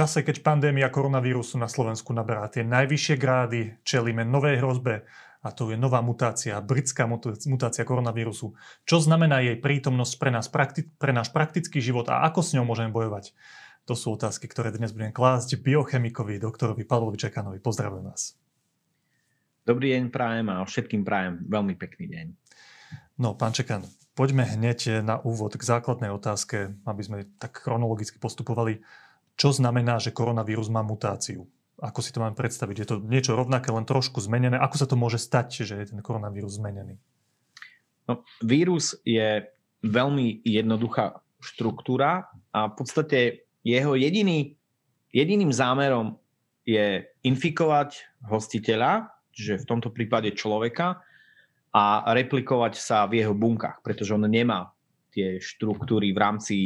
čase, keď pandémia koronavírusu na Slovensku naberá tie najvyššie grády, čelíme novej hrozbe a to je nová mutácia, britská mutácia koronavírusu. Čo znamená jej prítomnosť pre, nás, pre náš praktický život a ako s ňou môžeme bojovať? To sú otázky, ktoré dnes budem klásť biochemikovi, doktorovi Pavlovi Čekanovi. Pozdravujem vás. Dobrý deň prajem a všetkým prajem veľmi pekný deň. No, pán Čekan, poďme hneď na úvod k základnej otázke, aby sme tak chronologicky postupovali. Čo znamená, že koronavírus má mutáciu? Ako si to máme predstaviť? Je to niečo rovnaké, len trošku zmenené? Ako sa to môže stať, že je ten koronavírus zmenený? No, vírus je veľmi jednoduchá štruktúra a v podstate jeho jediný, jediným zámerom je infikovať hostiteľa, čiže v tomto prípade človeka, a replikovať sa v jeho bunkách, pretože on nemá tie štruktúry v rámci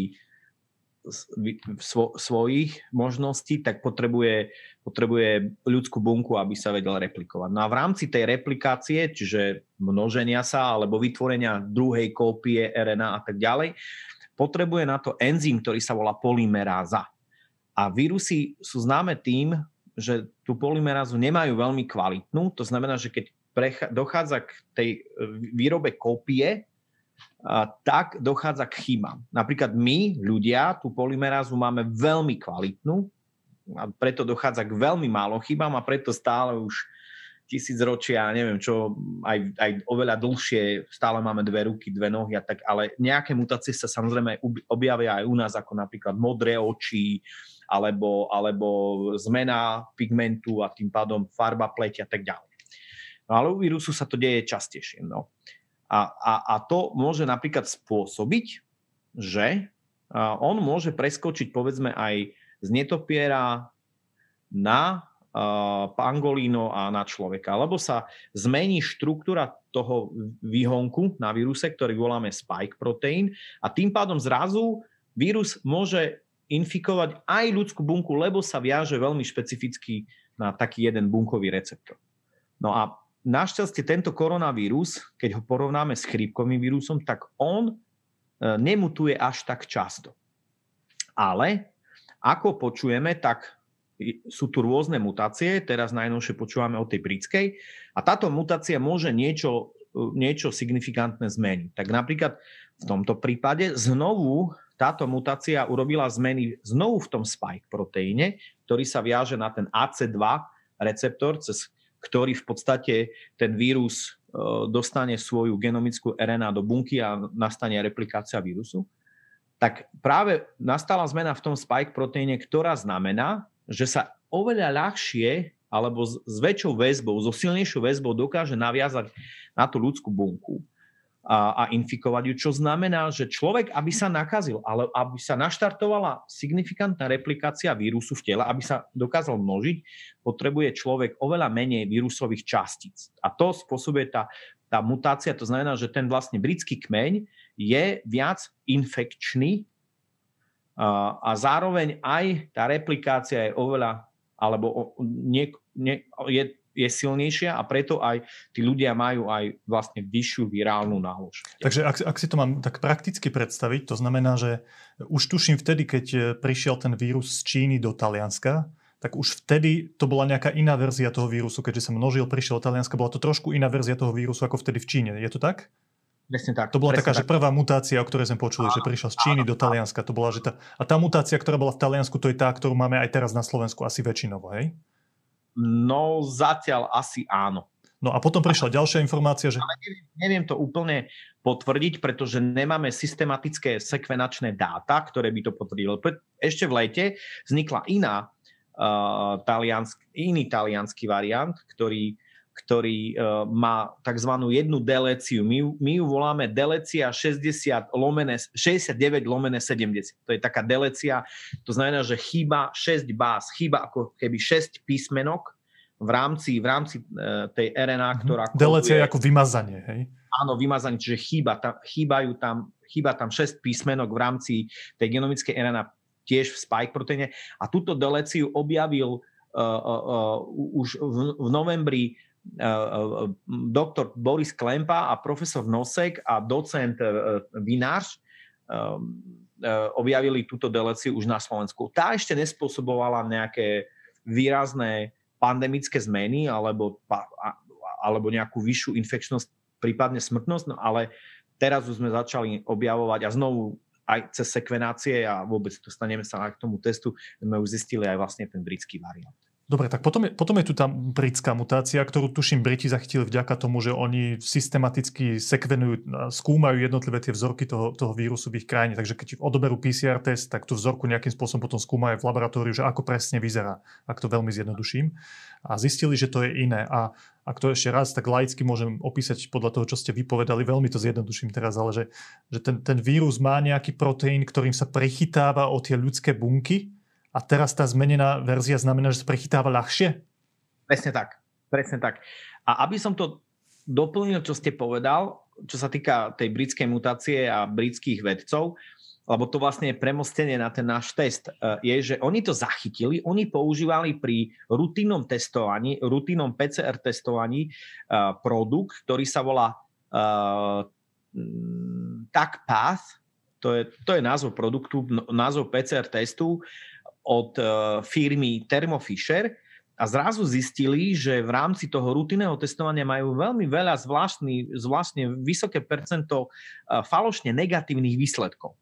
svo, svojich možností, tak potrebuje, potrebuje ľudskú bunku, aby sa vedel replikovať. No a v rámci tej replikácie, čiže množenia sa alebo vytvorenia druhej kópie RNA a tak ďalej, potrebuje na to enzym, ktorý sa volá polymeráza. A vírusy sú známe tým, že tú polymerázu nemajú veľmi kvalitnú. To znamená, že keď dochádza k tej e, výrobe kópie, tak dochádza k chybám. Napríklad my, ľudia, tú polymerázu máme veľmi kvalitnú a preto dochádza k veľmi málo chybám a preto stále už tisíc ročia, neviem čo, aj, aj oveľa dlhšie, stále máme dve ruky, dve nohy a tak, ale nejaké mutácie sa samozrejme objavia aj u nás, ako napríklad modré oči, alebo, alebo zmena pigmentu a tým pádom farba pleť a tak ďalej. No ale u vírusu sa to deje častejšie. No. A, a, a to môže napríklad spôsobiť, že on môže preskočiť povedzme aj z netopiera na pangolíno a na človeka. Lebo sa zmení štruktúra toho výhonku na víruse, ktorý voláme spike protein a tým pádom zrazu vírus môže infikovať aj ľudskú bunku, lebo sa viaže veľmi špecificky na taký jeden bunkový receptor. No a našťastie tento koronavírus, keď ho porovnáme s chrípkovým vírusom, tak on e, nemutuje až tak často. Ale ako počujeme, tak sú tu rôzne mutácie, teraz najnovšie počúvame o tej britskej a táto mutácia môže niečo, niečo signifikantné zmeniť. Tak napríklad v tomto prípade znovu táto mutácia urobila zmeny znovu v tom spike proteíne, ktorý sa viaže na ten AC2 receptor, cez ktorý v podstate ten vírus e, dostane svoju genomickú RNA do bunky a nastane replikácia vírusu, tak práve nastala zmena v tom spike proteíne, ktorá znamená, že sa oveľa ľahšie alebo s, väčšou väzbou, so silnejšou väzbou dokáže naviazať na tú ľudskú bunku a, a infikovať ju, čo znamená, že človek, aby sa nakazil, ale aby sa naštartovala signifikantná replikácia vírusu v tele, aby sa dokázal množiť, potrebuje človek oveľa menej vírusových častíc. A to spôsobuje tá, tá mutácia, to znamená, že ten vlastne britský kmeň je viac infekčný a zároveň aj tá replikácia je oveľa, alebo nie, nie, je, je silnejšia a preto aj tí ľudia majú aj vlastne vyššiu virálnu nálož. Takže ak, ak si to mám tak prakticky predstaviť, to znamená, že už tuším vtedy, keď e, prišiel ten vírus z Číny do Talianska, tak už vtedy to bola nejaká iná verzia toho vírusu, keďže sa množil, prišiel do Talianska, bola to trošku iná verzia toho vírusu ako vtedy v Číne. Je to tak? Presne tak. To bola taká, tak. že prvá mutácia, o ktorej sme počuli, áno, že prišla z Číny áno, do Talianska. To bola, že tá, a tá mutácia, ktorá bola v Taliansku, to je tá, ktorú máme aj teraz na Slovensku asi väčšinovo, hej? No zatiaľ asi áno. No a potom prišla ďalšia informácia, že... Ale neviem, neviem to úplne potvrdiť, pretože nemáme systematické sekvenačné dáta, ktoré by to potvrdilo. Ešte v lete vznikla iná uh, taliansk, iný talianský variant, ktorý ktorý uh, má tzv. jednu deléciu. My, my ju voláme delécia 60 lomene, 69 lomene 70. To je taká delécia, to znamená, že chýba 6 báz, chýba ako keby 6 písmenok v rámci, v rámci uh, tej RNA, mhm. ktorá... Delécia je ako vymazanie, hej? Áno, vymazanie, čiže chýba, tam, chýbajú tam, chýba tam 6 písmenok v rámci tej genomickej RNA tiež v spike proteíne. A túto deléciu objavil uh, uh, uh, už v, v novembri doktor Boris Klempa a profesor Nosek a docent eh, Vináš objavili túto deleciu už na Slovensku. Tá ešte nespôsobovala nejaké výrazné pandemické zmeny alebo, alebo nejakú vyššiu infekčnosť, prípadne smrtnosť, no ale teraz už sme začali objavovať a znovu aj cez sekvenácie a vôbec dostaneme sa aj k tomu testu, sme už zistili aj vlastne ten britský variant. Dobre, tak potom je, potom je tu tá britská mutácia, ktorú tuším Briti zachytili vďaka tomu, že oni systematicky sekvenujú, skúmajú jednotlivé tie vzorky toho, toho vírusu v ich krajine. Takže keď odoberú PCR test, tak tú vzorku nejakým spôsobom potom skúmajú v laboratóriu, že ako presne vyzerá, ak to veľmi zjednoduším. A zistili, že to je iné. A ak to ešte raz tak laicky môžem opísať podľa toho, čo ste vypovedali, veľmi to zjednoduším teraz, ale že, že ten, ten vírus má nejaký proteín, ktorým sa prechytáva o tie ľudské bunky, a teraz tá zmenená verzia znamená, že sa prechytáva ľahšie? Presne tak. Presne tak. A aby som to doplnil, čo ste povedal, čo sa týka tej britskej mutácie a britských vedcov, lebo to vlastne je premostenie na ten náš test, e, je, že oni to zachytili, oni používali pri rutinnom testovaní, rutinnom PCR testovaní e, produkt, ktorý sa volá uh, TACPath, to je, to je názov produktu, názov PCR testu, od e, firmy Thermo Fisher a zrazu zistili, že v rámci toho rutinného testovania majú veľmi veľa zvláštny, zvláštne vysoké percento e, falošne negatívnych výsledkov.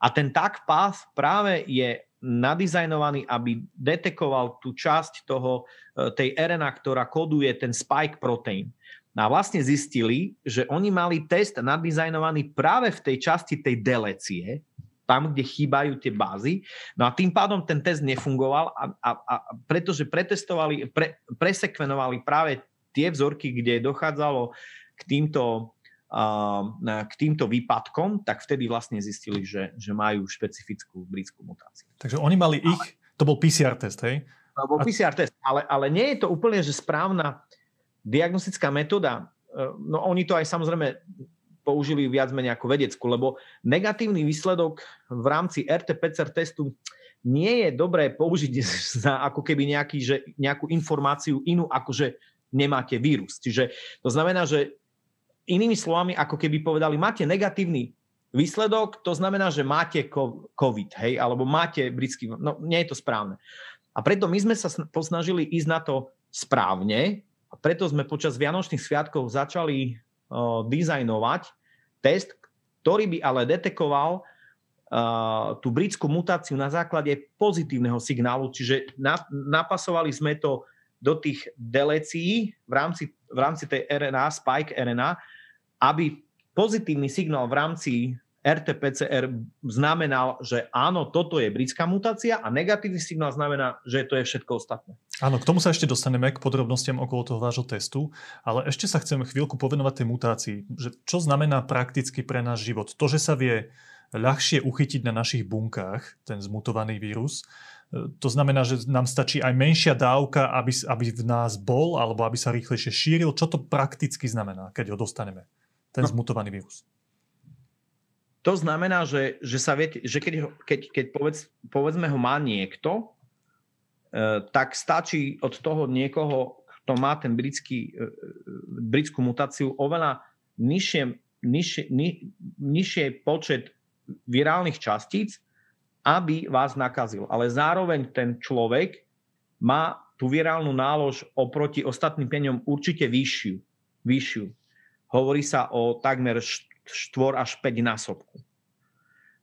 A ten tag path práve je nadizajnovaný, aby detekoval tú časť toho, e, tej RNA, ktorá koduje ten spike protein. No a vlastne zistili, že oni mali test nadizajnovaný práve v tej časti tej delecie, tam, kde chýbajú tie bázy. No a tým pádom ten test nefungoval a, a, a pretože pretestovali, pre, presekvenovali práve tie vzorky, kde dochádzalo k týmto, k týmto výpadkom, tak vtedy vlastne zistili, že, že majú špecifickú britskú mutáciu. Takže oni mali ich, to bol PCR test, hej? To bol PCR test, ale, ale nie je to úplne, že správna diagnostická metóda. No oni to aj samozrejme použili viac menej ako vedeckú, lebo negatívny výsledok v rámci RT-PCR testu nie je dobré použiť za ako keby nejaký, že, nejakú informáciu inú, ako že nemáte vírus. Čiže to znamená, že inými slovami, ako keby povedali, máte negatívny výsledok, to znamená, že máte COVID, hej, alebo máte britský, no nie je to správne. A preto my sme sa posnažili ísť na to správne, a preto sme počas Vianočných sviatkov začali dizajnovať test, ktorý by ale detekoval tú britskú mutáciu na základe pozitívneho signálu, čiže na, napasovali sme to do tých delecií v rámci, v rámci tej RNA, spike RNA, aby pozitívny signál v rámci RT-PCR znamenal, že áno, toto je britská mutácia a negatívny signál znamená, že to je všetko ostatné. Áno, k tomu sa ešte dostaneme k podrobnostiam okolo toho vášho testu, ale ešte sa chcem chvíľku povenovať tej mutácii. Že čo znamená prakticky pre náš život? To, že sa vie ľahšie uchytiť na našich bunkách, ten zmutovaný vírus, to znamená, že nám stačí aj menšia dávka, aby, aby v nás bol, alebo aby sa rýchlejšie šíril. Čo to prakticky znamená, keď ho dostaneme, ten no. zmutovaný vírus? To znamená, že, že, sa viete, že keď, keď, keď povedz, povedzme ho má niekto, e, tak stačí od toho niekoho, kto má ten britský, e, britskú mutáciu, oveľa nižšie, nižšie, ni, nižšie počet virálnych častíc, aby vás nakazil. Ale zároveň ten človek má tú virálnu nálož oproti ostatným peňom určite vyššiu. vyššiu. Hovorí sa o takmer 4 až 5 násobku.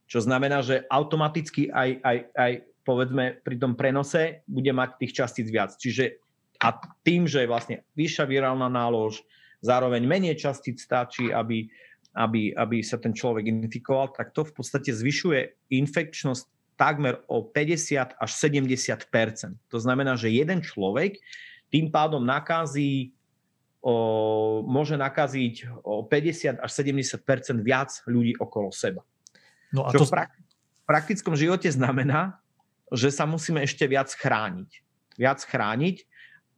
Čo znamená, že automaticky aj, aj, aj povedzme pri tom prenose bude mať tých častíc viac. Čiže a tým, že je vlastne vyššia virálna nálož, zároveň menej častíc stačí, aby, aby, aby sa ten človek infikoval, tak to v podstate zvyšuje infekčnosť takmer o 50 až 70% To znamená, že jeden človek tým pádom nakazí o, môže nakaziť o 50 až 70% viac ľudí okolo seba. No a Čo to... v, prak- v praktickom živote znamená, že sa musíme ešte viac chrániť. Viac chrániť,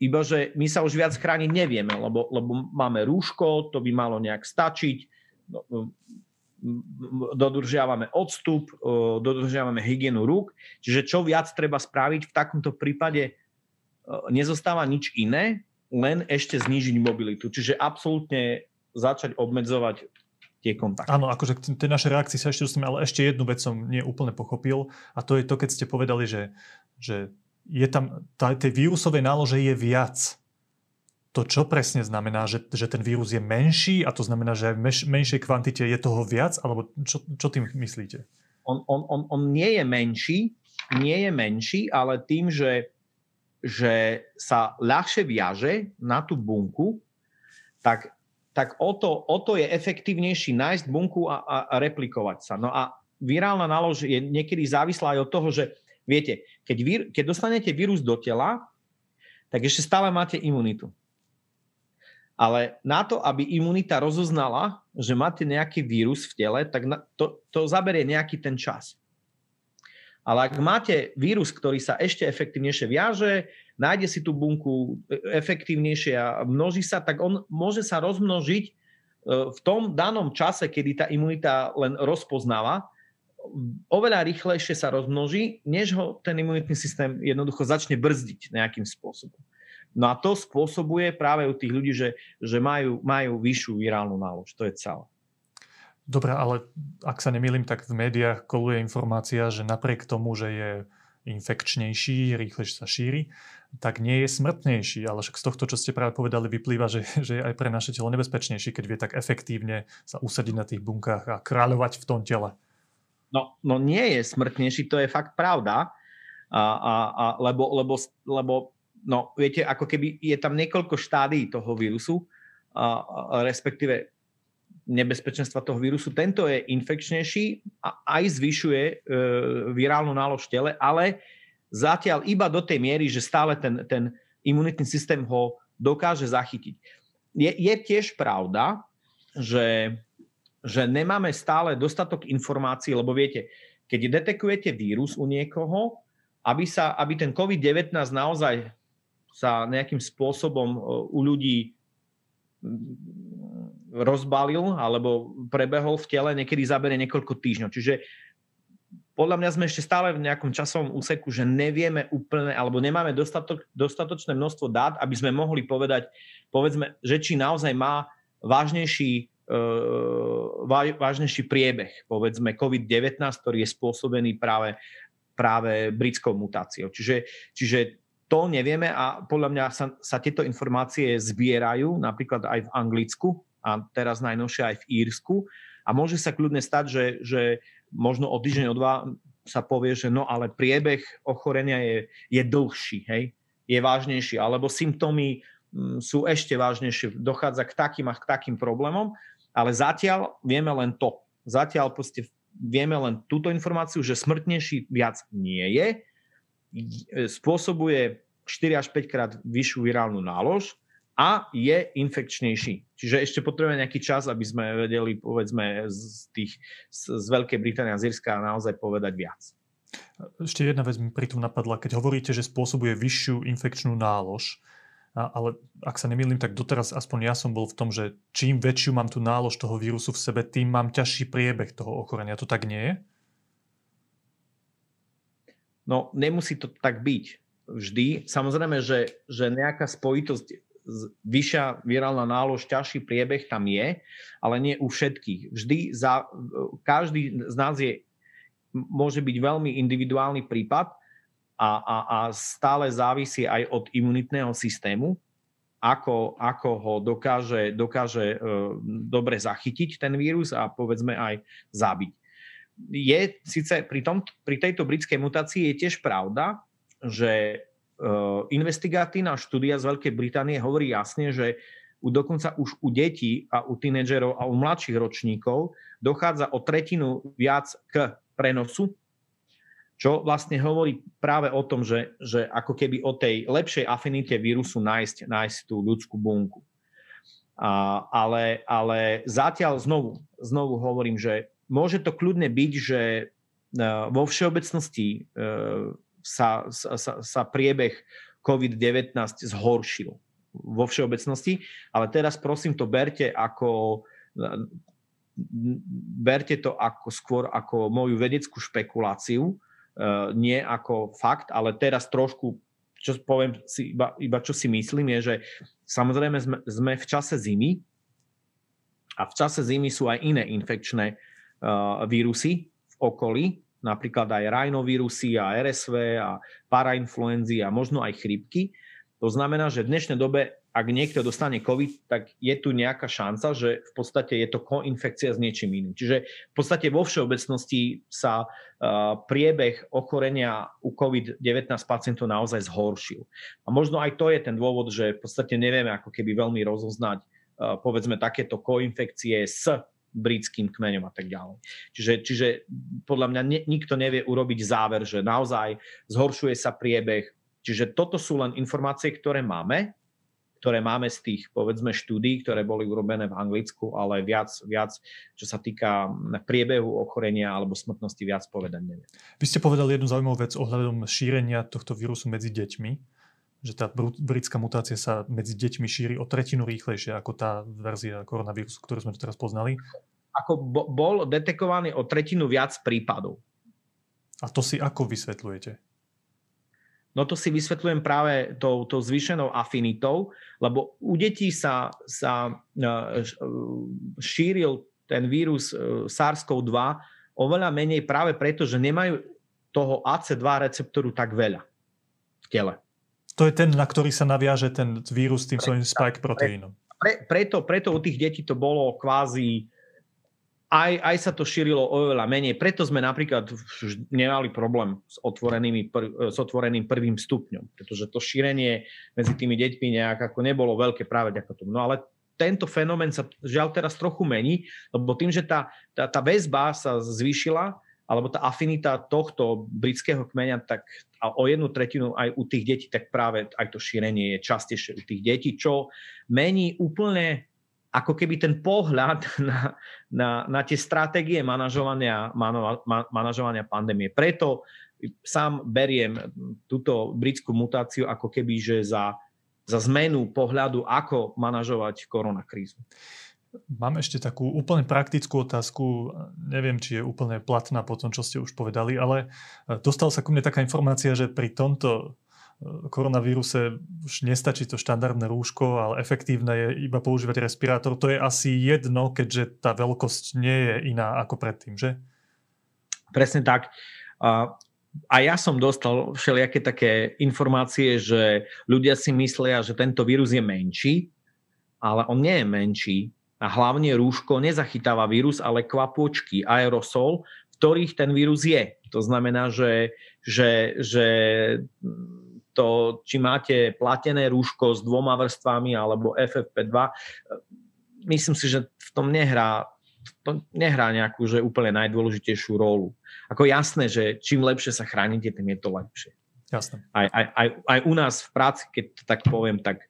iba že my sa už viac chrániť nevieme, lebo, lebo máme rúško, to by malo nejak stačiť, no, dodržiavame odstup, dodržiavame hygienu rúk, čiže čo viac treba spraviť, v takomto prípade nezostáva nič iné, len ešte znížiť mobilitu. Čiže absolútne začať obmedzovať tie kontakty. Áno, akože k tej našej reakcii sa ešte dostaneme, ale ešte jednu vec som nie úplne pochopil a to je to, keď ste povedali, že, že je tam, tá, tej vírusovej nálože je viac. To čo presne znamená, že, že ten vírus je menší a to znamená, že aj v menšej kvantite je toho viac? Alebo čo, čo tým myslíte? On, on, on, on nie je menší, nie je menší, ale tým, že, že sa ľahšie viaže na tú bunku, tak tak o to, o to je efektívnejší nájsť bunku a, a, replikovať sa. No a virálna nálož je niekedy závislá aj od toho, že viete, keď, vír, keď dostanete vírus do tela, tak ešte stále máte imunitu. Ale na to, aby imunita rozoznala, že máte nejaký vírus v tele, tak to, to zaberie nejaký ten čas. Ale ak máte vírus, ktorý sa ešte efektívnejšie viaže, nájde si tú bunku efektívnejšie a množí sa, tak on môže sa rozmnožiť e, v tom danom čase, kedy tá imunita len rozpoznáva, oveľa rýchlejšie sa rozmnoží, než ho ten imunitný systém jednoducho začne brzdiť nejakým spôsobom. No a to spôsobuje práve u tých ľudí, že, že majú, majú vyššiu virálnu nálož. To je celé. Dobre, ale ak sa nemýlim, tak v médiách koluje informácia, že napriek tomu, že je infekčnejší, rýchlejšie sa šíri, tak nie je smrtnejší. Ale však z tohto, čo ste práve povedali, vyplýva, že, že je aj pre naše telo nebezpečnejší, keď vie tak efektívne sa usadiť na tých bunkách a kráľovať v tom tele. No, no nie je smrtnejší, to je fakt pravda. A, a, a, lebo, lebo, lebo, no viete, ako keby je tam niekoľko štádií toho vírusu, a, a, respektíve nebezpečenstva toho vírusu. Tento je infekčnejší a aj zvyšuje e, virálnu nálož v tele, ale zatiaľ iba do tej miery, že stále ten, ten imunitný systém ho dokáže zachytiť. Je, je tiež pravda, že, že nemáme stále dostatok informácií, lebo viete, keď detekujete vírus u niekoho, aby, sa, aby ten COVID-19 naozaj sa nejakým spôsobom e, u ľudí rozbalil alebo prebehol v tele, niekedy zabere niekoľko týždňov. Čiže podľa mňa sme ešte stále v nejakom časovom úseku, že nevieme úplne, alebo nemáme dostatok, dostatočné množstvo dát, aby sme mohli povedať, povedzme, že či naozaj má vážnejší, uh, vážnejší priebeh, povedzme COVID-19, ktorý je spôsobený práve, práve britskou mutáciou. Čiže, čiže to nevieme a podľa mňa sa, sa tieto informácie zbierajú napríklad aj v Anglicku, a teraz najnovšie aj v Írsku. A môže sa kľudne stať, že, že možno o týždeň, o dva sa povie, že no ale priebeh ochorenia je, je dlhší, hej? je vážnejší, alebo symptómy mm, sú ešte vážnejšie, dochádza k takým a k takým problémom, ale zatiaľ vieme len to. Zatiaľ proste vieme len túto informáciu, že smrtnejší viac nie je, spôsobuje 4 až 5 krát vyššiu virálnu nálož, a je infekčnejší. Čiže ešte potrebujeme nejaký čas, aby sme vedeli, povedzme, z, tých, z, z Veľkej Británie a z Irska naozaj povedať viac. Ešte jedna vec mi pri tom napadla. Keď hovoríte, že spôsobuje vyššiu infekčnú nálož, ale ak sa nemýlim, tak doteraz aspoň ja som bol v tom, že čím väčšiu mám tú nálož toho vírusu v sebe, tým mám ťažší priebeh toho ochorenia. To tak nie je? No, nemusí to tak byť vždy. Samozrejme, že, že nejaká spojitosť vyššia virálna nálož, ťažší priebeh tam je, ale nie u všetkých. Vždy za, každý z nás je, môže byť veľmi individuálny prípad a, a, a stále závisí aj od imunitného systému, ako, ako ho dokáže, dokáže e, dobre zachytiť ten vírus a povedzme aj zabiť. Je síce pri, tom, pri tejto britskej mutácii je tiež pravda, že investigatívna štúdia z Veľkej Británie hovorí jasne, že u, dokonca už u detí a u tínedžerov a u mladších ročníkov dochádza o tretinu viac k prenosu, čo vlastne hovorí práve o tom, že, že ako keby o tej lepšej afinite vírusu nájsť, nájsť tú ľudskú bunku. A, ale, ale zatiaľ znovu, znovu hovorím, že môže to kľudne byť, že eh, vo všeobecnosti eh, sa, sa, sa priebeh COVID-19 zhoršil vo všeobecnosti, ale teraz prosím to berte ako berte to ako skôr ako moju vedeckú špekuláciu, e, nie ako fakt, ale teraz trošku, čo poviem si, iba, iba čo si myslím, je, že samozrejme sme, sme v čase zimy A v čase zimy sú aj iné infekčné uh, vírusy v okolí, napríklad aj rajnovírusy a RSV a parainfluenzy a možno aj chrypky. To znamená, že v dnešnej dobe, ak niekto dostane COVID, tak je tu nejaká šanca, že v podstate je to koinfekcia s niečím iným. Čiže v podstate vo všeobecnosti sa uh, priebeh ochorenia u COVID-19 pacientov naozaj zhoršil. A možno aj to je ten dôvod, že v podstate nevieme ako keby veľmi rozoznať uh, povedzme takéto koinfekcie s britským kmeňom a tak ďalej. Čiže, čiže podľa mňa ne, nikto nevie urobiť záver, že naozaj zhoršuje sa priebeh. Čiže toto sú len informácie, ktoré máme, ktoré máme z tých, povedzme, štúdí, ktoré boli urobené v Anglicku, ale viac, viac čo sa týka priebehu ochorenia alebo smrtnosti, viac povedať neviem. Vy ste povedali jednu zaujímavú vec ohľadom šírenia tohto vírusu medzi deťmi že tá britská mutácia sa medzi deťmi šíri o tretinu rýchlejšie ako tá verzia koronavírusu, ktorú sme teraz poznali? Ako bol detekovaný o tretinu viac prípadov. A to si ako vysvetľujete? No to si vysvetľujem práve tou, tou zvýšenou afinitou, lebo u detí sa, sa e, šíril ten vírus e, SARS-CoV-2 oveľa menej práve preto, že nemajú toho AC2 receptoru tak veľa v tele. To je ten, na ktorý sa naviaže ten vírus tým svojím spike proteínom. Pre, preto, preto u tých detí to bolo kvázi aj, aj sa to šírilo oveľa menej. Preto sme napríklad nemali problém s, otvorenými pr- s otvoreným prvým stupňom, pretože to šírenie medzi tými deťmi nejak ako nebolo veľké práve ako tomu. No ale tento fenomén sa žiaľ teraz trochu mení, lebo tým, že tá, tá, tá väzba sa zvýšila, alebo tá afinita tohto britského kmeňa, tak o jednu tretinu aj u tých detí, tak práve aj to šírenie je častejšie u tých detí, čo mení úplne ako keby ten pohľad na, na, na tie stratégie manažovania, manažovania pandémie. Preto sám beriem túto britskú mutáciu ako keby, že za, za zmenu pohľadu, ako manažovať koronakrízu. Mám ešte takú úplne praktickú otázku, neviem, či je úplne platná po tom, čo ste už povedali, ale e, dostal sa ku mne taká informácia, že pri tomto e, koronavíruse už nestačí to štandardné rúško, ale efektívne je iba používať respirátor. To je asi jedno, keďže tá veľkosť nie je iná ako predtým, že? Presne tak. A ja som dostal všelijaké také informácie, že ľudia si myslia, že tento vírus je menší, ale on nie je menší a hlavne rúško nezachytáva vírus, ale kvapôčky, aerosol, v ktorých ten vírus je. To znamená, že, že, že to, či máte platené rúško s dvoma vrstvami alebo FFP2, myslím si, že v tom nehrá, to nehrá nejakú že úplne najdôležitejšiu rolu. Ako jasné, že čím lepšie sa chránite, tým je to lepšie. Jasné. Aj, aj, aj, aj u nás v práci, keď to tak poviem, tak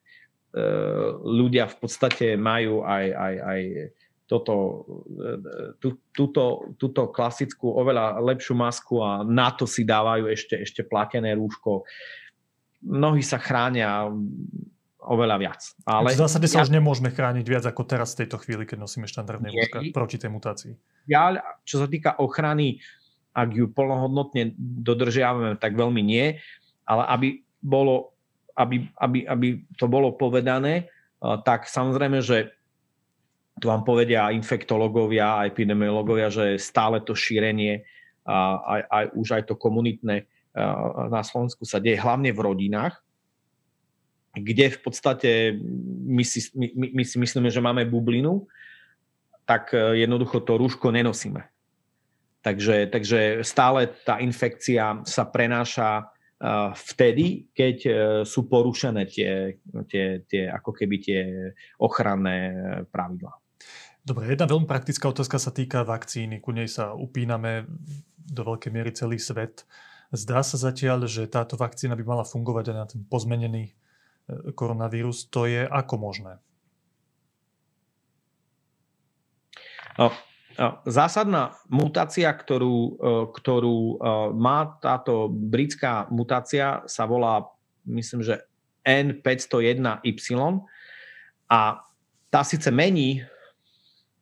ľudia v podstate majú aj, aj, aj toto, eh, tú, túto, túto klasickú, oveľa lepšiu masku a na to si dávajú ešte, ešte platené rúško. Mnohí sa chránia oveľa viac. Ale v zásade sa ja, už nemôžeme chrániť viac ako teraz v tejto chvíli, keď nosíme štandardné rúška proti tej mutácii. Ja, čo sa týka ochrany, ak ju plnohodnotne dodržiavame, tak veľmi nie, ale aby bolo aby, aby, aby to bolo povedané, tak samozrejme, že tu vám povedia infektológovia a epidemiológovia, že stále to šírenie a aj, aj, už aj to komunitné na Slovensku sa deje hlavne v rodinách, kde v podstate my si, my, my si myslíme, že máme bublinu, tak e, jednoducho to rúško nenosíme. Takže, takže stále tá infekcia sa prenáša vtedy, keď e, sú porušené tie, tie, tie, ako keby tie ochranné pravidlá. Dobre, jedna veľmi praktická otázka sa týka vakcíny. Ku nej sa upíname do veľkej miery celý svet. Zdá sa zatiaľ, že táto vakcína by mala fungovať aj na ten pozmenený e, koronavírus. To je ako možné? No, Zásadná mutácia, ktorú, e, ktorú e, má táto britská mutácia, sa volá, myslím, že N501Y a tá síce mení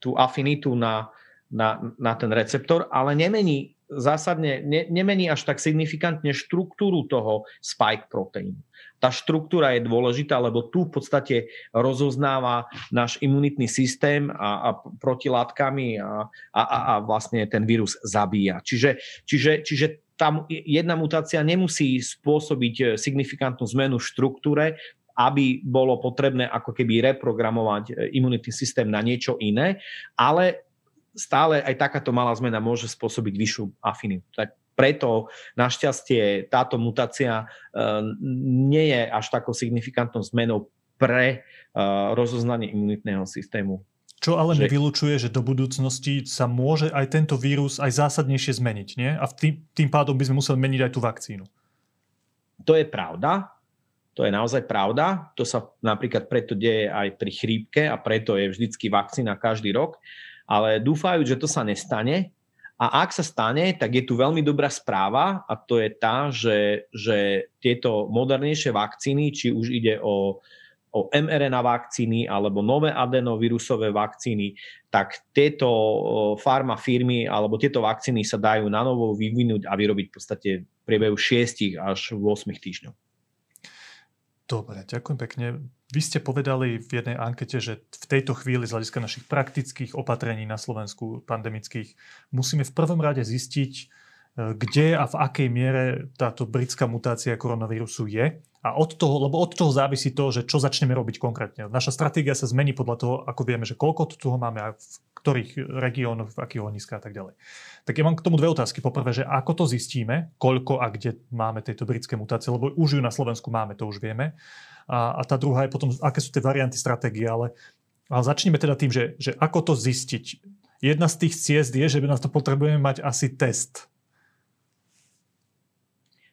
tú afinitu na, na, na ten receptor, ale nemení zásadne ne, nemení až tak signifikantne štruktúru toho spike proteínu. Tá štruktúra je dôležitá, lebo tu v podstate rozoznáva náš imunitný systém a, a protilátkami a, a, a vlastne ten vírus zabíja. Čiže, čiže, čiže tam jedna mutácia nemusí spôsobiť signifikantnú zmenu v štruktúre, aby bolo potrebné ako keby reprogramovať imunitný systém na niečo iné, ale stále aj takáto malá zmena môže spôsobiť vyššiu afinitu. Tak preto našťastie táto mutácia eh, nie je až takou signifikantnou zmenou pre eh, rozoznanie imunitného systému. Čo ale že... nevylučuje, že do budúcnosti sa môže aj tento vírus aj zásadnejšie zmeniť, nie? A tým, tým pádom by sme museli meniť aj tú vakcínu. To je pravda. To je naozaj pravda. To sa napríklad preto deje aj pri chrípke a preto je vždycky vakcína každý rok. Ale dúfajú, že to sa nestane, a ak sa stane, tak je tu veľmi dobrá správa a to je tá, že, že tieto modernejšie vakcíny, či už ide o, o mRNA vakcíny alebo nové adenovírusové vakcíny, tak tieto farma firmy alebo tieto vakcíny sa dajú na novo vyvinúť a vyrobiť v podstate v priebehu 6 až 8 týždňov. Dobre, ďakujem pekne. Vy ste povedali v jednej ankete, že v tejto chvíli z hľadiska našich praktických opatrení na Slovensku pandemických musíme v prvom rade zistiť, e, kde a v akej miere táto britská mutácia koronavírusu je. A od toho, lebo od toho závisí to, že čo začneme robiť konkrétne. Naša stratégia sa zmení podľa toho, ako vieme, že koľko toho máme a v ktorých regiónoch, v akých ohniskách a tak ďalej. Tak ja mám k tomu dve otázky. Poprvé, že ako to zistíme, koľko a kde máme tejto britské mutácie, lebo už ju na Slovensku máme, to už vieme. A, a tá druhá je potom, aké sú tie varianty stratégie, ale, ale začneme teda tým, že, že ako to zistiť. Jedna z tých ciest je, že by nás to potrebujeme mať asi test.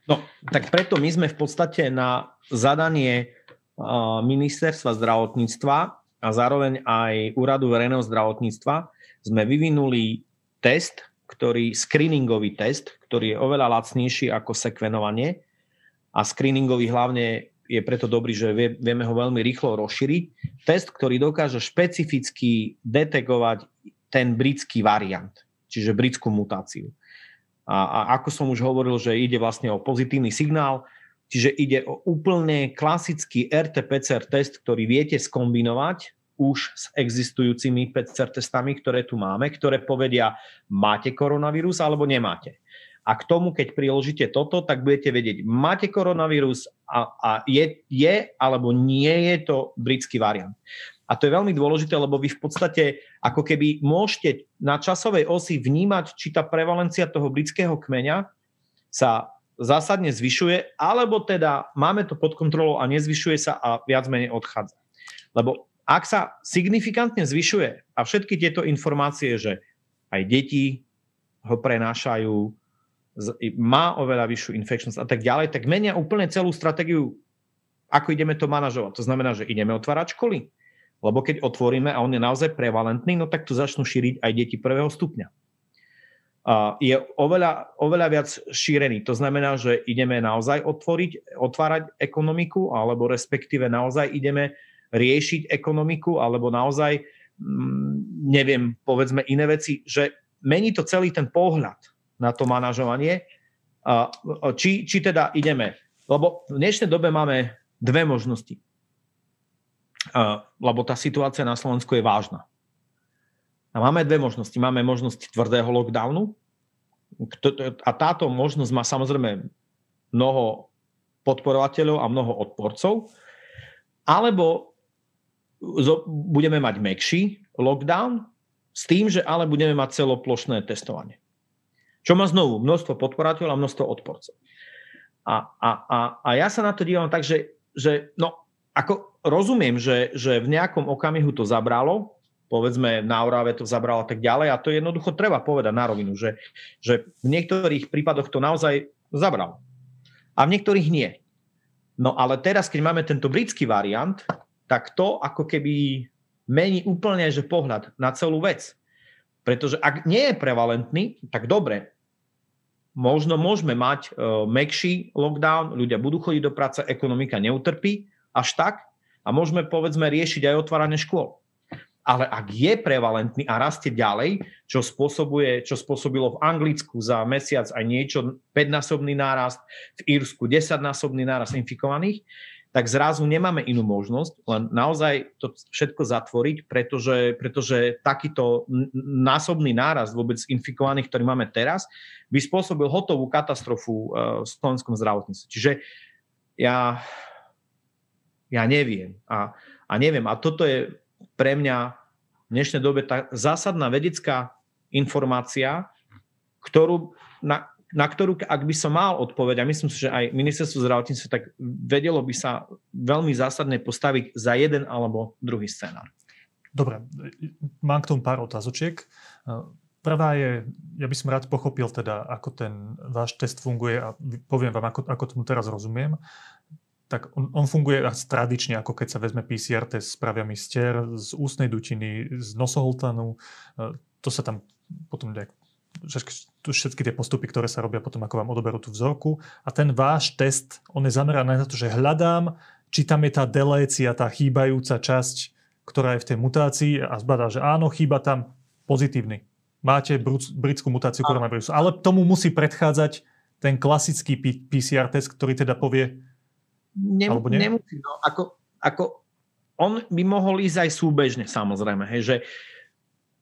No, tak preto my sme v podstate na zadanie ministerstva zdravotníctva a zároveň aj Úradu verejného zdravotníctva sme vyvinuli test, ktorý, screeningový test, ktorý je oveľa lacnejší ako sekvenovanie a screeningový hlavne je preto dobrý, že vieme ho veľmi rýchlo rozšíriť. Test, ktorý dokáže špecificky detekovať ten britský variant, čiže britskú mutáciu. A, a ako som už hovoril, že ide vlastne o pozitívny signál, čiže ide o úplne klasický RT-PCR test, ktorý viete skombinovať už s existujúcimi PCR testami, ktoré tu máme, ktoré povedia, máte koronavírus alebo nemáte. A k tomu, keď priložíte toto, tak budete vedieť, máte koronavírus a, a je, je alebo nie je to britský variant. A to je veľmi dôležité, lebo vy v podstate ako keby môžete na časovej osi vnímať, či tá prevalencia toho britského kmeňa sa zásadne zvyšuje, alebo teda máme to pod kontrolou a nezvyšuje sa a viac menej odchádza. Lebo ak sa signifikantne zvyšuje a všetky tieto informácie, že aj deti ho prenášajú, má oveľa vyššiu infekčnosť a tak ďalej, tak menia úplne celú stratégiu, ako ideme to manažovať. To znamená, že ideme otvárať školy. Lebo keď otvoríme a on je naozaj prevalentný, no tak to začnú šíriť aj deti prvého stupňa. je oveľa, oveľa viac šírený. To znamená, že ideme naozaj otvoriť, otvárať ekonomiku, alebo respektíve naozaj ideme riešiť ekonomiku, alebo naozaj, mm, neviem, povedzme iné veci, že mení to celý ten pohľad na to manažovanie. Či, či teda ideme, lebo v dnešnej dobe máme dve možnosti. Lebo tá situácia na Slovensku je vážna. A máme dve možnosti. Máme možnosť tvrdého lockdownu a táto možnosť má samozrejme mnoho podporovateľov a mnoho odporcov, alebo budeme mať mekší lockdown s tým, že ale budeme mať celoplošné testovanie. Čo má znovu množstvo podporateľov a množstvo odporcov. A, a, a, a ja sa na to dívam tak, že, že no, ako rozumiem, že, že v nejakom okamihu to zabralo, povedzme na Orave to zabralo a tak ďalej a to jednoducho treba povedať na rovinu, že, že v niektorých prípadoch to naozaj zabralo. A v niektorých nie. No ale teraz, keď máme tento britský variant, tak to ako keby mení úplne že pohľad na celú vec. Pretože ak nie je prevalentný, tak dobre, možno môžeme mať uh, mekší lockdown, ľudia budú chodiť do práce, ekonomika neutrpí až tak a môžeme povedzme riešiť aj otváranie škôl. ale ak je prevalentný a rastie ďalej, čo, spôsobuje, čo spôsobilo v Anglicku za mesiac aj niečo 5-násobný nárast, v Írsku 10-násobný nárast infikovaných, tak zrazu nemáme inú možnosť, len naozaj to všetko zatvoriť, pretože, pretože takýto násobný nárast vôbec infikovaných, ktorý máme teraz, by spôsobil hotovú katastrofu v slovenskom zdravotníctve. Čiže ja, ja neviem. A, a neviem. A toto je pre mňa v dnešnej dobe tá zásadná vedecká informácia, ktorú, na, na ktorú, ak by som mal odpoveď, a myslím si, že aj ministerstvo zdravotníctva, tak vedelo by sa veľmi zásadne postaviť za jeden alebo druhý scénar. Dobre, mám k tomu pár otázočiek. Prvá je, ja by som rád pochopil teda, ako ten váš test funguje a poviem vám, ako, ako tomu teraz rozumiem. Tak on, on funguje tradične, ako keď sa vezme PCR test, spravia mi stier z ústnej dutiny, z nosoholtanu, to sa tam potom nejak všetky tie postupy, ktoré sa robia potom, ako vám odoberú tú vzorku. A ten váš test, on je zameraný na to, že hľadám, či tam je tá delécia, tá chýbajúca časť, ktorá je v tej mutácii a zbadá, že áno, chýba tam pozitívny. Máte britskú mutáciu koronavírusu. Ale tomu musí predchádzať ten klasický PCR test, ktorý teda povie... Nem, alebo nie? Nemusí, no, ako, ako on by mohol ísť aj súbežne, samozrejme. Hej, že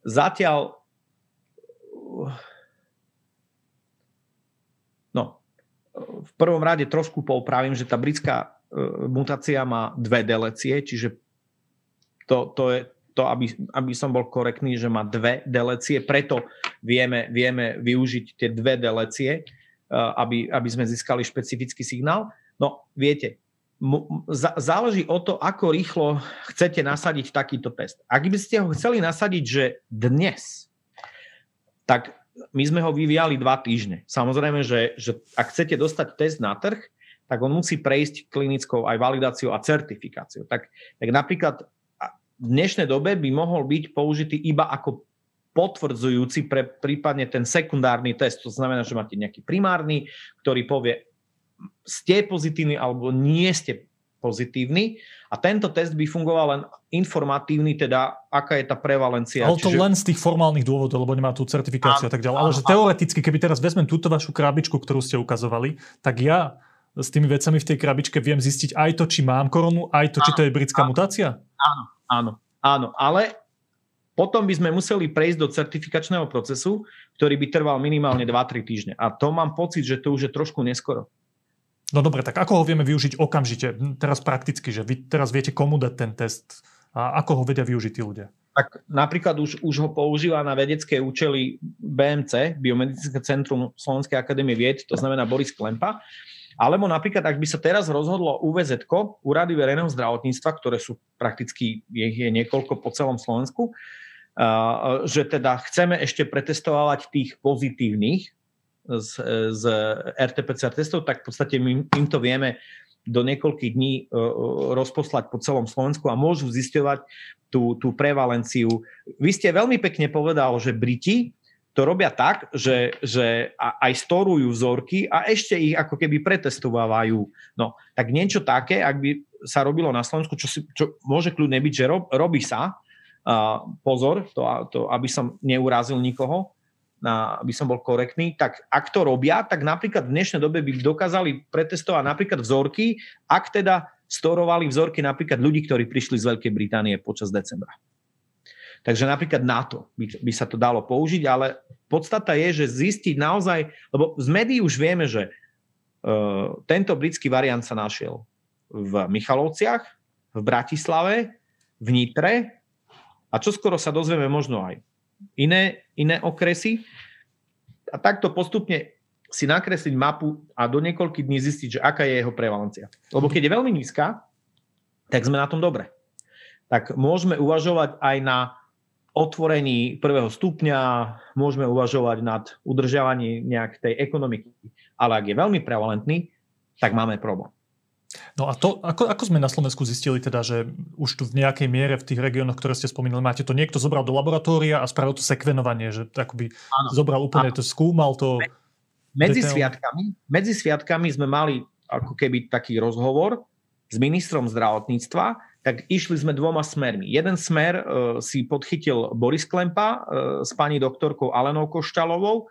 zatiaľ no, v prvom rade trošku poupravím, že tá britská e, mutácia má dve delecie, čiže to, to je to, aby, aby som bol korektný, že má dve delecie, preto vieme, vieme využiť tie dve delecie, e, aby, aby sme získali špecifický signál. No, viete, záleží o to, ako rýchlo chcete nasadiť takýto test. Ak by ste ho chceli nasadiť, že dnes, tak my sme ho vyvíjali dva týždne. Samozrejme, že, že ak chcete dostať test na trh, tak on musí prejsť klinickou aj validáciou a certifikáciou. Tak, tak napríklad v dnešnej dobe by mohol byť použitý iba ako potvrdzujúci pre prípadne ten sekundárny test. To znamená, že máte nejaký primárny, ktorý povie, ste pozitívni alebo nie ste pozitívny a tento test by fungoval len informatívny, teda aká je tá prevalencia. Ale to čiže... len z tých formálnych dôvodov, lebo nemá tú certifikáciu a, a tak ďalej. Ale že teoreticky, keby teraz vezmem túto vašu krabičku, ktorú ste ukazovali, tak ja s tými vecami v tej krabičke viem zistiť aj to, či mám koronu, aj to, áno, či to je britská áno, mutácia? Áno, áno, áno, ale potom by sme museli prejsť do certifikačného procesu, ktorý by trval minimálne 2-3 týždne. A to mám pocit, že to už je trošku neskoro. No dobre, tak ako ho vieme využiť okamžite, teraz prakticky, že vy teraz viete komu dať ten test a ako ho vedia využiť tí ľudia? Tak napríklad už, už ho používa na vedecké účely BMC, Biomedicínske centrum Slovenskej akadémie vied, to znamená Boris Klempa. Alebo napríklad, ak by sa teraz rozhodlo UVZ, Úrady verejného zdravotníctva, ktoré sú prakticky, je, je niekoľko po celom Slovensku, že teda chceme ešte pretestovať tých pozitívnych, z, z RT-PCR testov, tak v podstate my im to vieme do niekoľkých dní e, e, rozposlať po celom Slovensku a môžu zisťovať tú, tú prevalenciu. Vy ste veľmi pekne povedal, že Briti to robia tak, že, že aj storujú vzorky a ešte ich ako keby pretestovávajú. No, tak niečo také, ak by sa robilo na Slovensku, čo, si, čo môže kľudne byť, že rob, robí sa, uh, pozor, to, to, aby som neurazil nikoho, na, aby som bol korektný, tak ak to robia, tak napríklad v dnešnej dobe by dokázali pretestovať napríklad vzorky, ak teda storovali vzorky napríklad ľudí, ktorí prišli z Veľkej Británie počas decembra. Takže napríklad na to by, by sa to dalo použiť, ale podstata je, že zistiť naozaj, lebo z médií už vieme, že uh, tento britský variant sa našiel v Michalovciach, v Bratislave, v Nitre a čo skoro sa dozvieme možno aj iné, iné okresy a takto postupne si nakresliť mapu a do niekoľkých dní zistiť, že aká je jeho prevalencia. Lebo keď je veľmi nízka, tak sme na tom dobre. Tak môžeme uvažovať aj na otvorení prvého stupňa, môžeme uvažovať nad udržiavaním nejak tej ekonomiky. Ale ak je veľmi prevalentný, tak máme problém. No a to, ako, ako sme na Slovensku zistili teda, že už tu v nejakej miere v tých regiónoch, ktoré ste spomínali, máte to niekto zobral do laboratória a spravil to sekvenovanie, že akoby ano. zobral úplne ano. to, skúmal to. Medzi sviatkami, medzi sviatkami sme mali ako keby taký rozhovor s ministrom zdravotníctva, tak išli sme dvoma smermi. Jeden smer uh, si podchytil Boris Klempa uh, s pani doktorkou Alenou Košťalovou,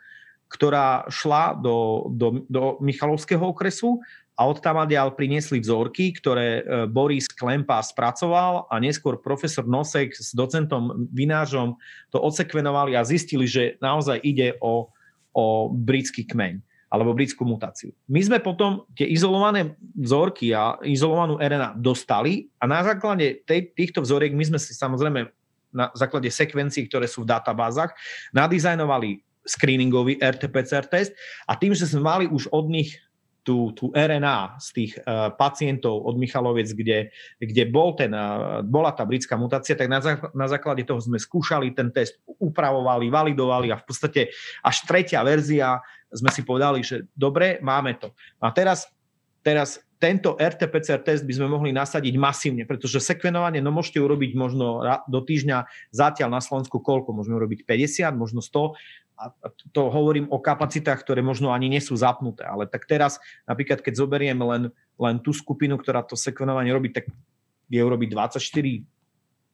ktorá šla do, do, do Michalovského okresu a od tamadiaľ priniesli vzorky, ktoré Boris Klempa spracoval a neskôr profesor Nosek s docentom Vinážom to odsekvenovali a zistili, že naozaj ide o, o britský kmeň alebo britskú mutáciu. My sme potom tie izolované vzorky a izolovanú RNA dostali a na základe tej, týchto vzoriek my sme si samozrejme na základe sekvencií, ktoré sú v databázach, nadizajnovali screeningový RT-PCR test a tým, že sme mali už od nich tú, tú RNA z tých uh, pacientov od Michaloviec, kde, kde bol ten, uh, bola tá britská mutácia, tak na, zá, na základe toho sme skúšali ten test, upravovali, validovali a v podstate až tretia verzia sme si povedali, že dobre, máme to. A teraz, teraz tento RT-PCR test by sme mohli nasadiť masívne, pretože sekvenovanie no môžete urobiť možno do týždňa zatiaľ na Slovensku koľko? Môžeme urobiť 50, možno 100 a to hovorím o kapacitách, ktoré možno ani nie sú zapnuté. Ale tak teraz, napríklad, keď zoberiem len, len tú skupinu, ktorá to sekvenovanie robí, tak vie urobiť 24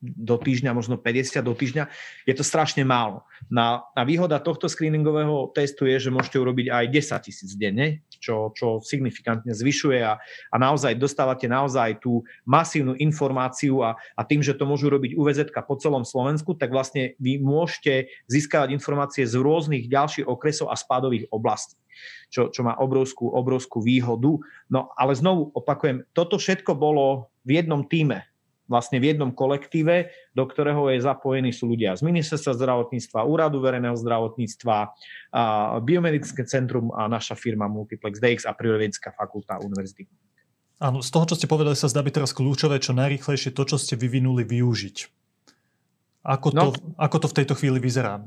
do týždňa, možno 50 do týždňa, je to strašne málo. Na, na výhoda tohto screeningového testu je, že môžete urobiť aj 10 tisíc denne, čo, čo signifikantne zvyšuje a, a naozaj dostávate naozaj tú masívnu informáciu a, a tým, že to môžu robiť UVZ po celom Slovensku, tak vlastne vy môžete získavať informácie z rôznych ďalších okresov a spádových oblastí. Čo, čo má obrovskú, obrovskú výhodu. No ale znovu opakujem, toto všetko bolo v jednom týme vlastne v jednom kolektíve, do ktorého je zapojený sú ľudia z Ministerstva zdravotníctva, Úradu verejného zdravotníctva, Biomedické centrum a naša firma Multiplex DX a Prírodovedecká fakulta univerzity. Áno, z toho, čo ste povedali, sa zdá byť teraz kľúčové, čo najrýchlejšie to, čo ste vyvinuli, využiť. Ako to, no. ako to v tejto chvíli vyzerá?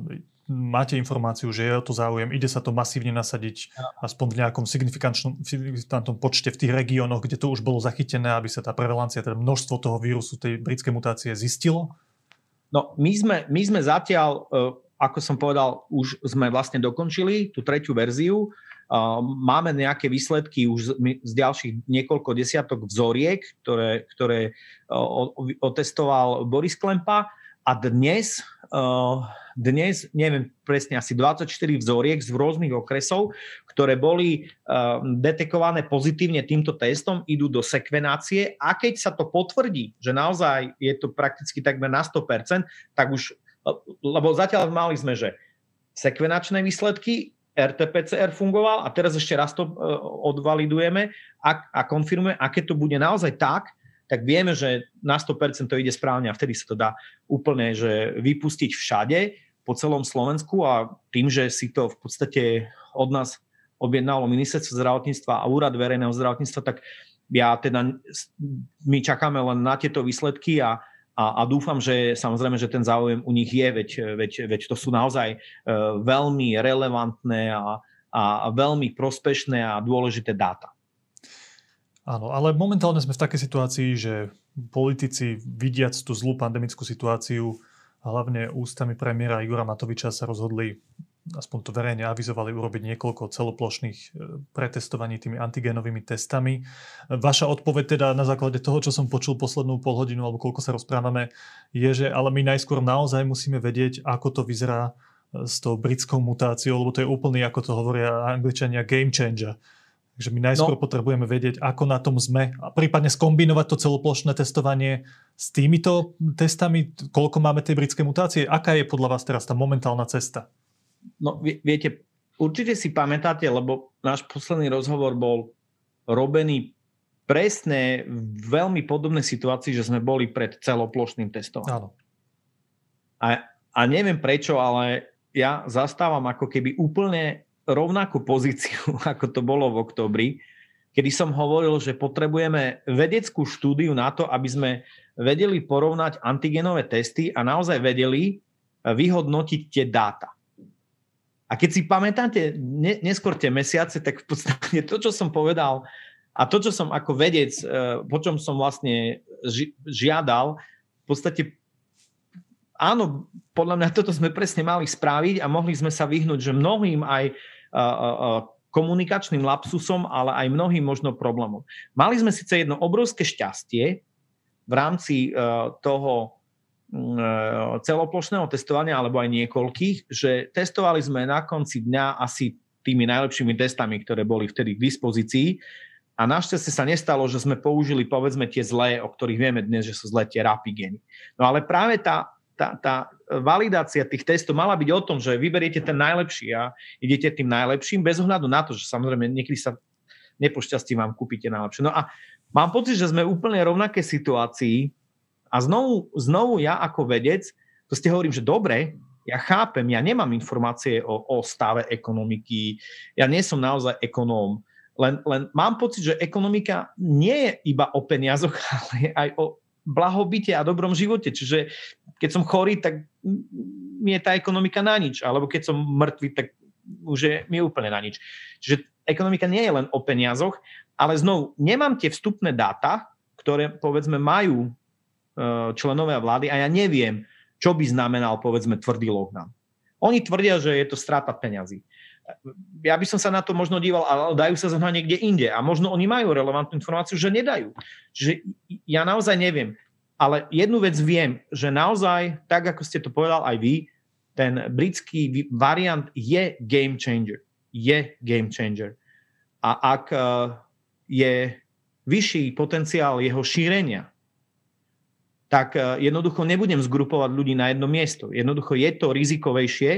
Máte informáciu, že je o to záujem, ide sa to masívne nasadiť ja. aspoň v nejakom signifikantnom počte v tých regiónoch, kde to už bolo zachytené, aby sa tá prevalencia, teda množstvo toho vírusu, tej britskej mutácie zistilo? No, my sme, my sme zatiaľ, e, ako som povedal, už sme vlastne dokončili tú tretiu verziu. E, máme nejaké výsledky už z ďalších niekoľko desiatok vzoriek, ktoré, ktoré e, otestoval Boris Klempa a dnes, uh, dnes, neviem presne, asi 24 vzoriek z rôznych okresov, ktoré boli uh, detekované pozitívne týmto testom, idú do sekvenácie. A keď sa to potvrdí, že naozaj je to prakticky takmer na 100%, tak už, uh, lebo zatiaľ mali sme, že sekvenačné výsledky, RT-PCR fungoval a teraz ešte raz to odvalidujeme a, a konfirmujeme, aké to bude naozaj tak, tak vieme, že na 100% to ide správne a vtedy sa to dá úplne že vypustiť všade po celom Slovensku a tým, že si to v podstate od nás objednalo ministerstvo zdravotníctva a úrad verejného zdravotníctva, tak ja teda, my čakáme len na tieto výsledky a, a, a dúfam, že samozrejme, že ten záujem u nich je, veď, veď, veď to sú naozaj uh, veľmi relevantné a, a veľmi prospešné a dôležité dáta. Áno, ale momentálne sme v takej situácii, že politici, vidiac tú zlú pandemickú situáciu, hlavne ústami premiéra Igora Matoviča sa rozhodli, aspoň to verejne avizovali, urobiť niekoľko celoplošných e, pretestovaní tými antigénovými testami. Vaša odpoveď teda na základe toho, čo som počul poslednú polhodinu, alebo koľko sa rozprávame, je, že ale my najskôr naozaj musíme vedieť, ako to vyzerá e, s tou britskou mutáciou, lebo to je úplný, ako to hovoria angličania, game changer Takže my najskôr no. potrebujeme vedieť, ako na tom sme a prípadne skombinovať to celoplošné testovanie s týmito testami, koľko máme tej britskej mutácie. Aká je podľa vás teraz tá momentálna cesta? No viete, určite si pamätáte, lebo náš posledný rozhovor bol robený presne v veľmi podobnej situácii, že sme boli pred celoplošným testovaním. Áno. A, a neviem prečo, ale ja zastávam ako keby úplne rovnakú pozíciu, ako to bolo v oktobri, kedy som hovoril, že potrebujeme vedeckú štúdiu na to, aby sme vedeli porovnať antigenové testy a naozaj vedeli vyhodnotiť tie dáta. A keď si pamätáte ne, neskôr tie mesiace, tak v podstate to, čo som povedal a to, čo som ako vedec, eh, po čom som vlastne ži, žiadal, v podstate áno, podľa mňa toto sme presne mali spraviť a mohli sme sa vyhnúť, že mnohým aj komunikačným lapsusom, ale aj mnohým možno problémom. Mali sme síce jedno obrovské šťastie, v rámci toho mm, celoplošného testovania, alebo aj niekoľkých, že testovali sme na konci dňa asi tými najlepšími testami, ktoré boli vtedy k dispozícii. A našťastie sa nestalo, že sme použili povedzme tie zlé, o ktorých vieme dnes, že sú zlé tie rapigeny. No ale práve tá, tá, tá validácia tých testov mala byť o tom, že vyberiete ten najlepší a idete tým najlepším, bez ohľadu na to, že samozrejme niekedy sa nepošťastí vám kúpite najlepšie. No a mám pocit, že sme úplne rovnaké situácii a znovu, znovu ja ako vedec, to ste hovorím, že dobre, ja chápem, ja nemám informácie o, o stave ekonomiky, ja nie som naozaj ekonóm, len, len mám pocit, že ekonomika nie je iba o peniazoch, ale aj o blahobite a dobrom živote. Čiže keď som chorý, tak mi je tá ekonomika na nič. Alebo keď som mŕtvy, tak už je mi úplne na nič. Čiže ekonomika nie je len o peniazoch, ale znovu, nemám tie vstupné dáta, ktoré povedzme majú e, členovia vlády a ja neviem, čo by znamenal povedzme tvrdý lockdown. Oni tvrdia, že je to strata peňazí. Ja by som sa na to možno díval, ale dajú sa zohnať niekde inde. A možno oni majú relevantnú informáciu, že nedajú. Čiže ja naozaj neviem. Ale jednu vec viem, že naozaj, tak ako ste to povedal aj vy, ten britský variant je game changer. Je game changer. A ak e, je vyšší potenciál jeho šírenia, tak e, jednoducho nebudem zgrupovať ľudí na jedno miesto. Jednoducho je to rizikovejšie,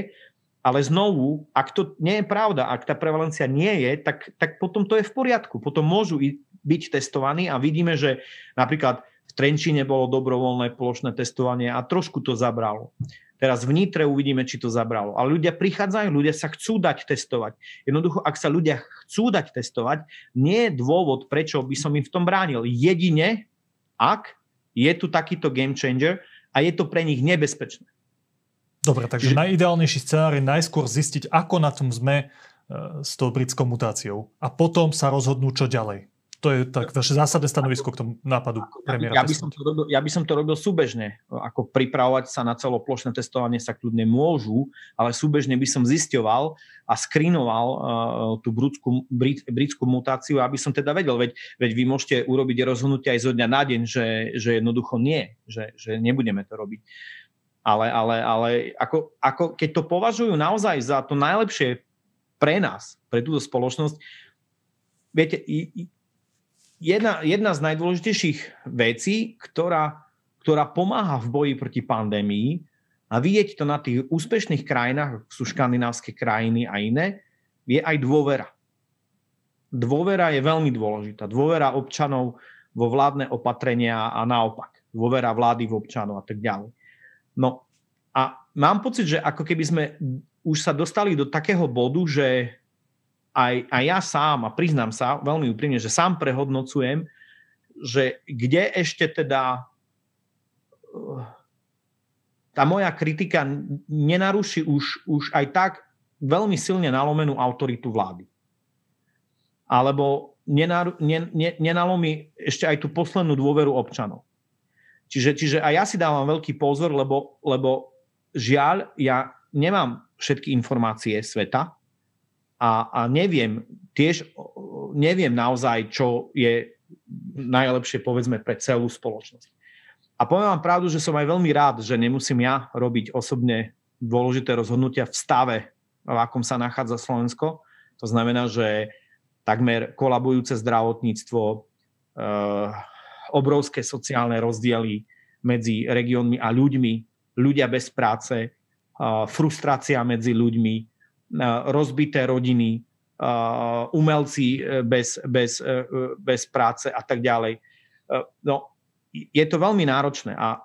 ale znovu, ak to nie je pravda, ak tá prevalencia nie je, tak, tak potom to je v poriadku. Potom môžu byť testovaní a vidíme, že napríklad v Trenčine bolo dobrovoľné plošné testovanie a trošku to zabralo. Teraz v Nitre uvidíme, či to zabralo. Ale ľudia prichádzajú, ľudia sa chcú dať testovať. Jednoducho, ak sa ľudia chcú dať testovať, nie je dôvod, prečo by som im v tom bránil. Jedine, ak je tu takýto game changer a je to pre nich nebezpečné. Dobre, takže že... najideálnejší scenár je najskôr zistiť, ako na tom sme e, s tou britskou mutáciou a potom sa rozhodnú, čo ďalej. To je tak vaše zásadné stanovisko k tomu nápadu premiéra. Ja by, som to robil, ja by som to robil súbežne. Ako pripravovať sa na celoplošné testovanie sa kľudne môžu, ale súbežne by som zisťoval a skrinoval uh, tú britskú, brit, britskú mutáciu, aby som teda vedel, veď, veď vy môžete urobiť rozhodnutie aj zo dňa na deň, že, že jednoducho nie, že, že nebudeme to robiť. Ale, ale, ale ako, ako, keď to považujú naozaj za to najlepšie pre nás, pre túto spoločnosť, viete, jedna, jedna z najdôležitejších vecí, ktorá, ktorá pomáha v boji proti pandémii a vidieť to na tých úspešných krajinách, sú škandinávske krajiny a iné, je aj dôvera. Dôvera je veľmi dôležitá. Dôvera občanov vo vládne opatrenia a naopak. Dôvera vlády v občanov a tak ďalej. No a mám pocit, že ako keby sme už sa dostali do takého bodu, že aj, aj ja sám, a priznám sa veľmi úprimne, že sám prehodnocujem, že kde ešte teda eh, tá moja kritika nenaruší už, už aj tak veľmi silne nalomenú autoritu vlády. Alebo nenalomí ešte aj tú poslednú dôveru občanov. Čiže, čiže aj ja si dávam veľký pozor, lebo, lebo žiaľ, ja nemám všetky informácie sveta, a, a neviem, tiež neviem naozaj, čo je najlepšie povedzme pre celú spoločnosť. A poviem vám pravdu, že som aj veľmi rád, že nemusím ja robiť osobne dôležité rozhodnutia v stave, v akom sa nachádza Slovensko. To znamená, že takmer kolabujúce zdravotníctvo, e, obrovské sociálne rozdiely medzi regiónmi a ľuďmi, ľudia bez práce, e, frustrácia medzi ľuďmi, rozbité rodiny, umelci e, bez, bez, e, bez práce a tak ďalej. E, no, je to veľmi náročné a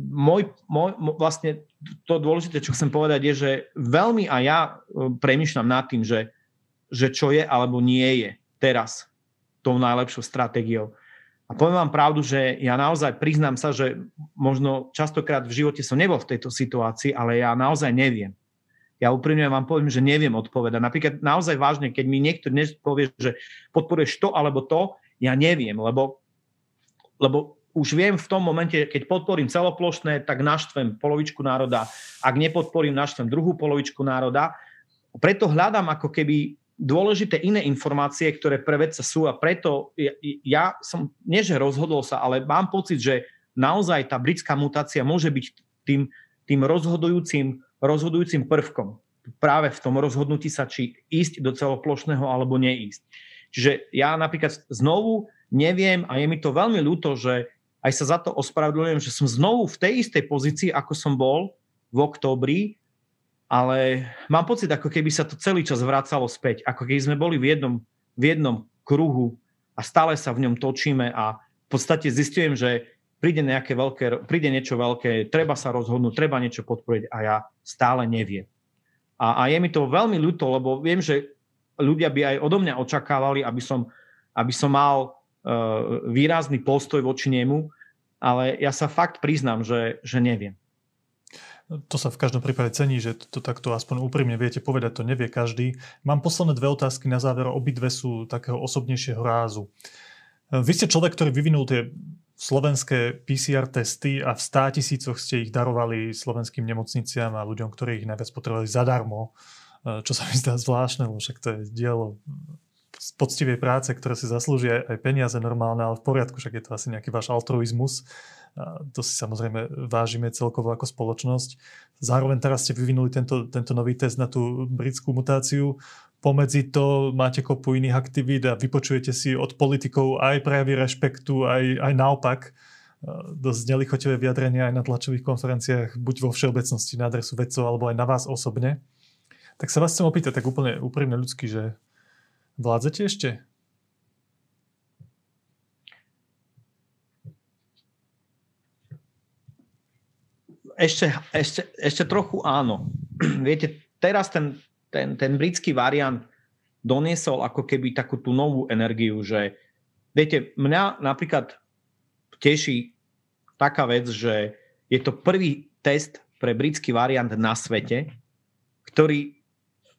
môj, môj, vlastne to dôležité, čo chcem povedať, je, že veľmi aj ja premyšľam nad tým, že, že čo je alebo nie je teraz tou najlepšou stratégiou. A poviem vám pravdu, že ja naozaj priznám sa, že možno častokrát v živote som nebol v tejto situácii, ale ja naozaj neviem ja úprimne vám poviem, že neviem odpovedať. Napríklad naozaj vážne, keď mi niekto dnes povie, že podporuješ to alebo to, ja neviem, lebo, lebo už viem v tom momente, keď podporím celoplošné, tak naštvem polovičku národa. Ak nepodporím, naštvem druhú polovičku národa. Preto hľadám ako keby dôležité iné informácie, ktoré pre vedca sú a preto ja, ja som, nie že rozhodol sa, ale mám pocit, že naozaj tá britská mutácia môže byť tým, tým rozhodujúcim, rozhodujúcim prvkom práve v tom rozhodnutí sa, či ísť do celoplošného alebo neísť. Čiže ja napríklad znovu neviem a je mi to veľmi ľúto, že aj sa za to ospravedlňujem, že som znovu v tej istej pozícii, ako som bol v októbri, ale mám pocit, ako keby sa to celý čas vracalo späť, ako keby sme boli v jednom, v jednom kruhu a stále sa v ňom točíme a v podstate zistujem, že príde, nejaké veľké, príde niečo veľké, treba sa rozhodnúť, treba niečo podporiť a ja stále neviem. A, a je mi to veľmi ľúto, lebo viem, že ľudia by aj odo mňa očakávali, aby som, aby som mal uh, výrazný postoj voči nemu, ale ja sa fakt priznám, že, že neviem. To sa v každom prípade cení, že to, to takto aspoň úprimne viete povedať, to nevie každý. Mám posledné dve otázky na záver, obidve sú takého osobnejšieho rázu. Vy ste človek, ktorý vyvinul tie slovenské PCR testy a v 100 tisícoch ste ich darovali slovenským nemocniciam a ľuďom, ktorí ich najviac potrebovali zadarmo, čo sa mi zdá zvláštne, lebo však to je dielo z poctivej práce, ktoré si zaslúžia aj peniaze normálne, ale v poriadku, však je to asi nejaký váš altruizmus. To si samozrejme vážime celkovo ako spoločnosť. Zároveň teraz ste vyvinuli tento, tento nový test na tú britskú mutáciu. Pomedzi to máte kopu iných aktivít a vypočujete si od politikov aj prejavy rešpektu, aj, aj naopak dosť nelichotivé vyjadrenia aj na tlačových konferenciách, buď vo všeobecnosti na adresu vedcov, alebo aj na vás osobne. Tak sa vás chcem opýtať tak úplne úprimne ľudsky, že vládzete ešte? Ešte, ešte, ešte trochu áno. Viete, teraz ten, ten, ten britský variant doniesol ako keby takú tú novú energiu, že viete, mňa napríklad teší taká vec, že je to prvý test pre britský variant na svete, ktorý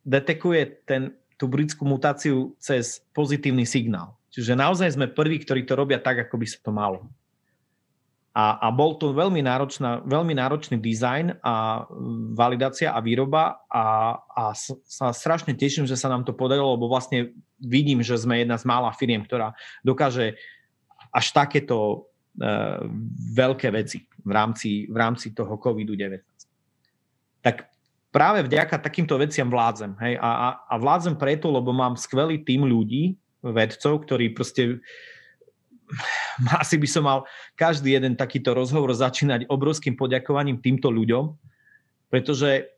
detekuje ten, tú britskú mutáciu cez pozitívny signál. Čiže naozaj sme prví, ktorí to robia tak, ako by sa to malo. A, a bol to veľmi, náročná, veľmi náročný dizajn a validácia a výroba a, a sa strašne teším, že sa nám to podarilo, lebo vlastne vidím, že sme jedna z mála firiem, ktorá dokáže až takéto uh, veľké veci v rámci, v rámci toho COVID-19. Tak práve vďaka takýmto veciam vládzem. Hej? A, a, a vládzem preto, lebo mám skvelý tým ľudí, vedcov, ktorí proste asi by som mal každý jeden takýto rozhovor začínať obrovským poďakovaním týmto ľuďom, pretože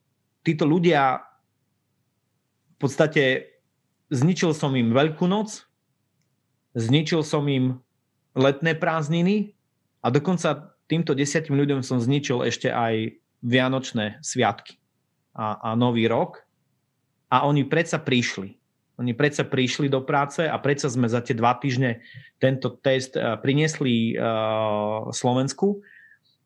títo ľudia v podstate zničil som im Veľkú noc, zničil som im letné prázdniny a dokonca týmto desiatim ľuďom som zničil ešte aj Vianočné sviatky a, a Nový rok a oni predsa prišli. Oni predsa prišli do práce a predsa sme za tie dva týždne tento test eh, priniesli uh, Slovensku,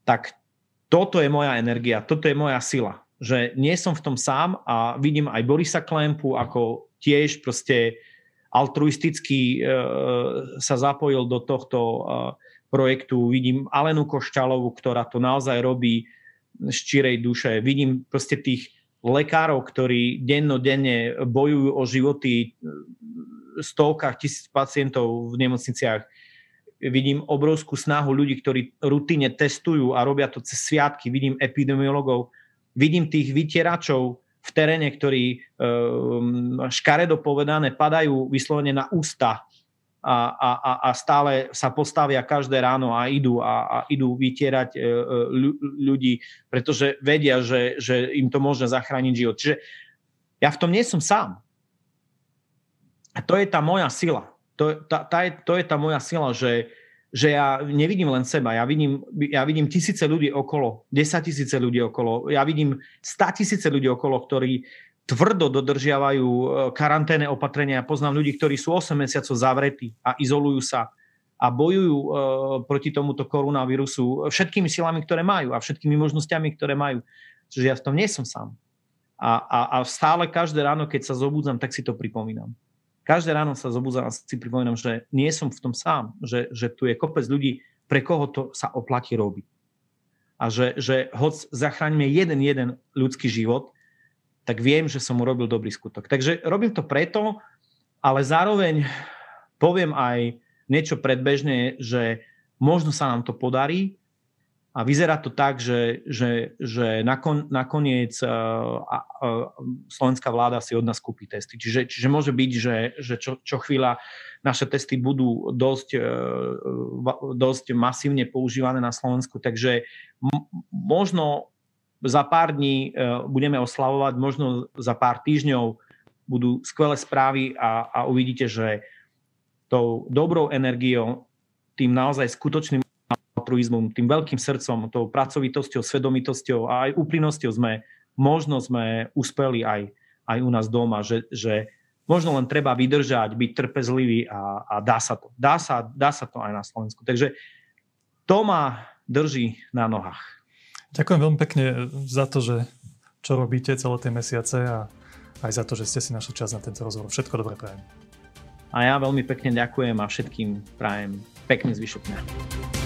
tak toto je moja energia, toto je moja sila. Že nie som v tom sám a vidím aj Borisa Klempu, ako tiež proste altruisticky uh, sa zapojil do tohto projektu. Vidím Alenu Košťalovu, ktorá to naozaj robí z čirej duše. Vidím proste tých lekárov, ktorí dennodenne bojujú o životy stovkách tisíc pacientov v nemocniciach. Vidím obrovskú snahu ľudí, ktorí rutine testujú a robia to cez sviatky. Vidím epidemiologov, vidím tých vytieračov v teréne, ktorí um, škaredo povedané padajú vyslovene na ústa a, a, a stále sa postavia každé ráno a idú a, a idú vytierať e, e, ľudí, pretože vedia, že, že im to môže zachrániť život. Čiže ja v tom nie som sám. A to je tá moja sila. To, tá, tá je, to je tá moja sila, že, že ja nevidím len seba, ja vidím, ja vidím tisíce ľudí okolo, desať tisíce ľudí okolo, ja vidím stá tisíce ľudí okolo, ktorí, tvrdo dodržiavajú e, karanténne opatrenia. Ja poznám ľudí, ktorí sú 8 mesiacov zavretí a izolujú sa a bojujú e, proti tomuto koronavírusu všetkými silami, ktoré majú a všetkými možnosťami, ktoré majú. Čiže ja v tom nie som sám. A, a, a stále každé ráno, keď sa zobudzam, tak si to pripomínam. Každé ráno sa zobudzam a si pripomínam, že nie som v tom sám, že, že tu je kopec ľudí, pre koho to sa oplatí robiť. A že, že hoď zachráňme jeden, jeden ľudský život, tak viem, že som urobil dobrý skutok. Takže robím to preto, ale zároveň poviem aj niečo predbežne, že možno sa nám to podarí a vyzerá to tak, že, že, že nakon, nakoniec uh, uh, slovenská vláda si od nás kúpi testy. Čiže, čiže môže byť, že, že čo, čo chvíľa naše testy budú dosť, uh, dosť masívne používané na Slovensku. Takže m- možno za pár dní uh, budeme oslavovať, možno za pár týždňov budú skvelé správy a, a uvidíte, že tou dobrou energiou, tým naozaj skutočným altruizmom, tým veľkým srdcom, tou pracovitosťou, svedomitosťou a aj úprimnosťou sme, možno sme uspeli aj, aj u nás doma, že, že možno len treba vydržať, byť trpezlivý a, a dá sa to. Dá sa, dá sa to aj na Slovensku. Takže to ma drží na nohách. Ďakujem veľmi pekne za to, že čo robíte celé tie mesiace a aj za to, že ste si našli čas na tento rozhovor. Všetko dobré prajem. A ja veľmi pekne ďakujem a všetkým prajem pekný zvyšok dňa.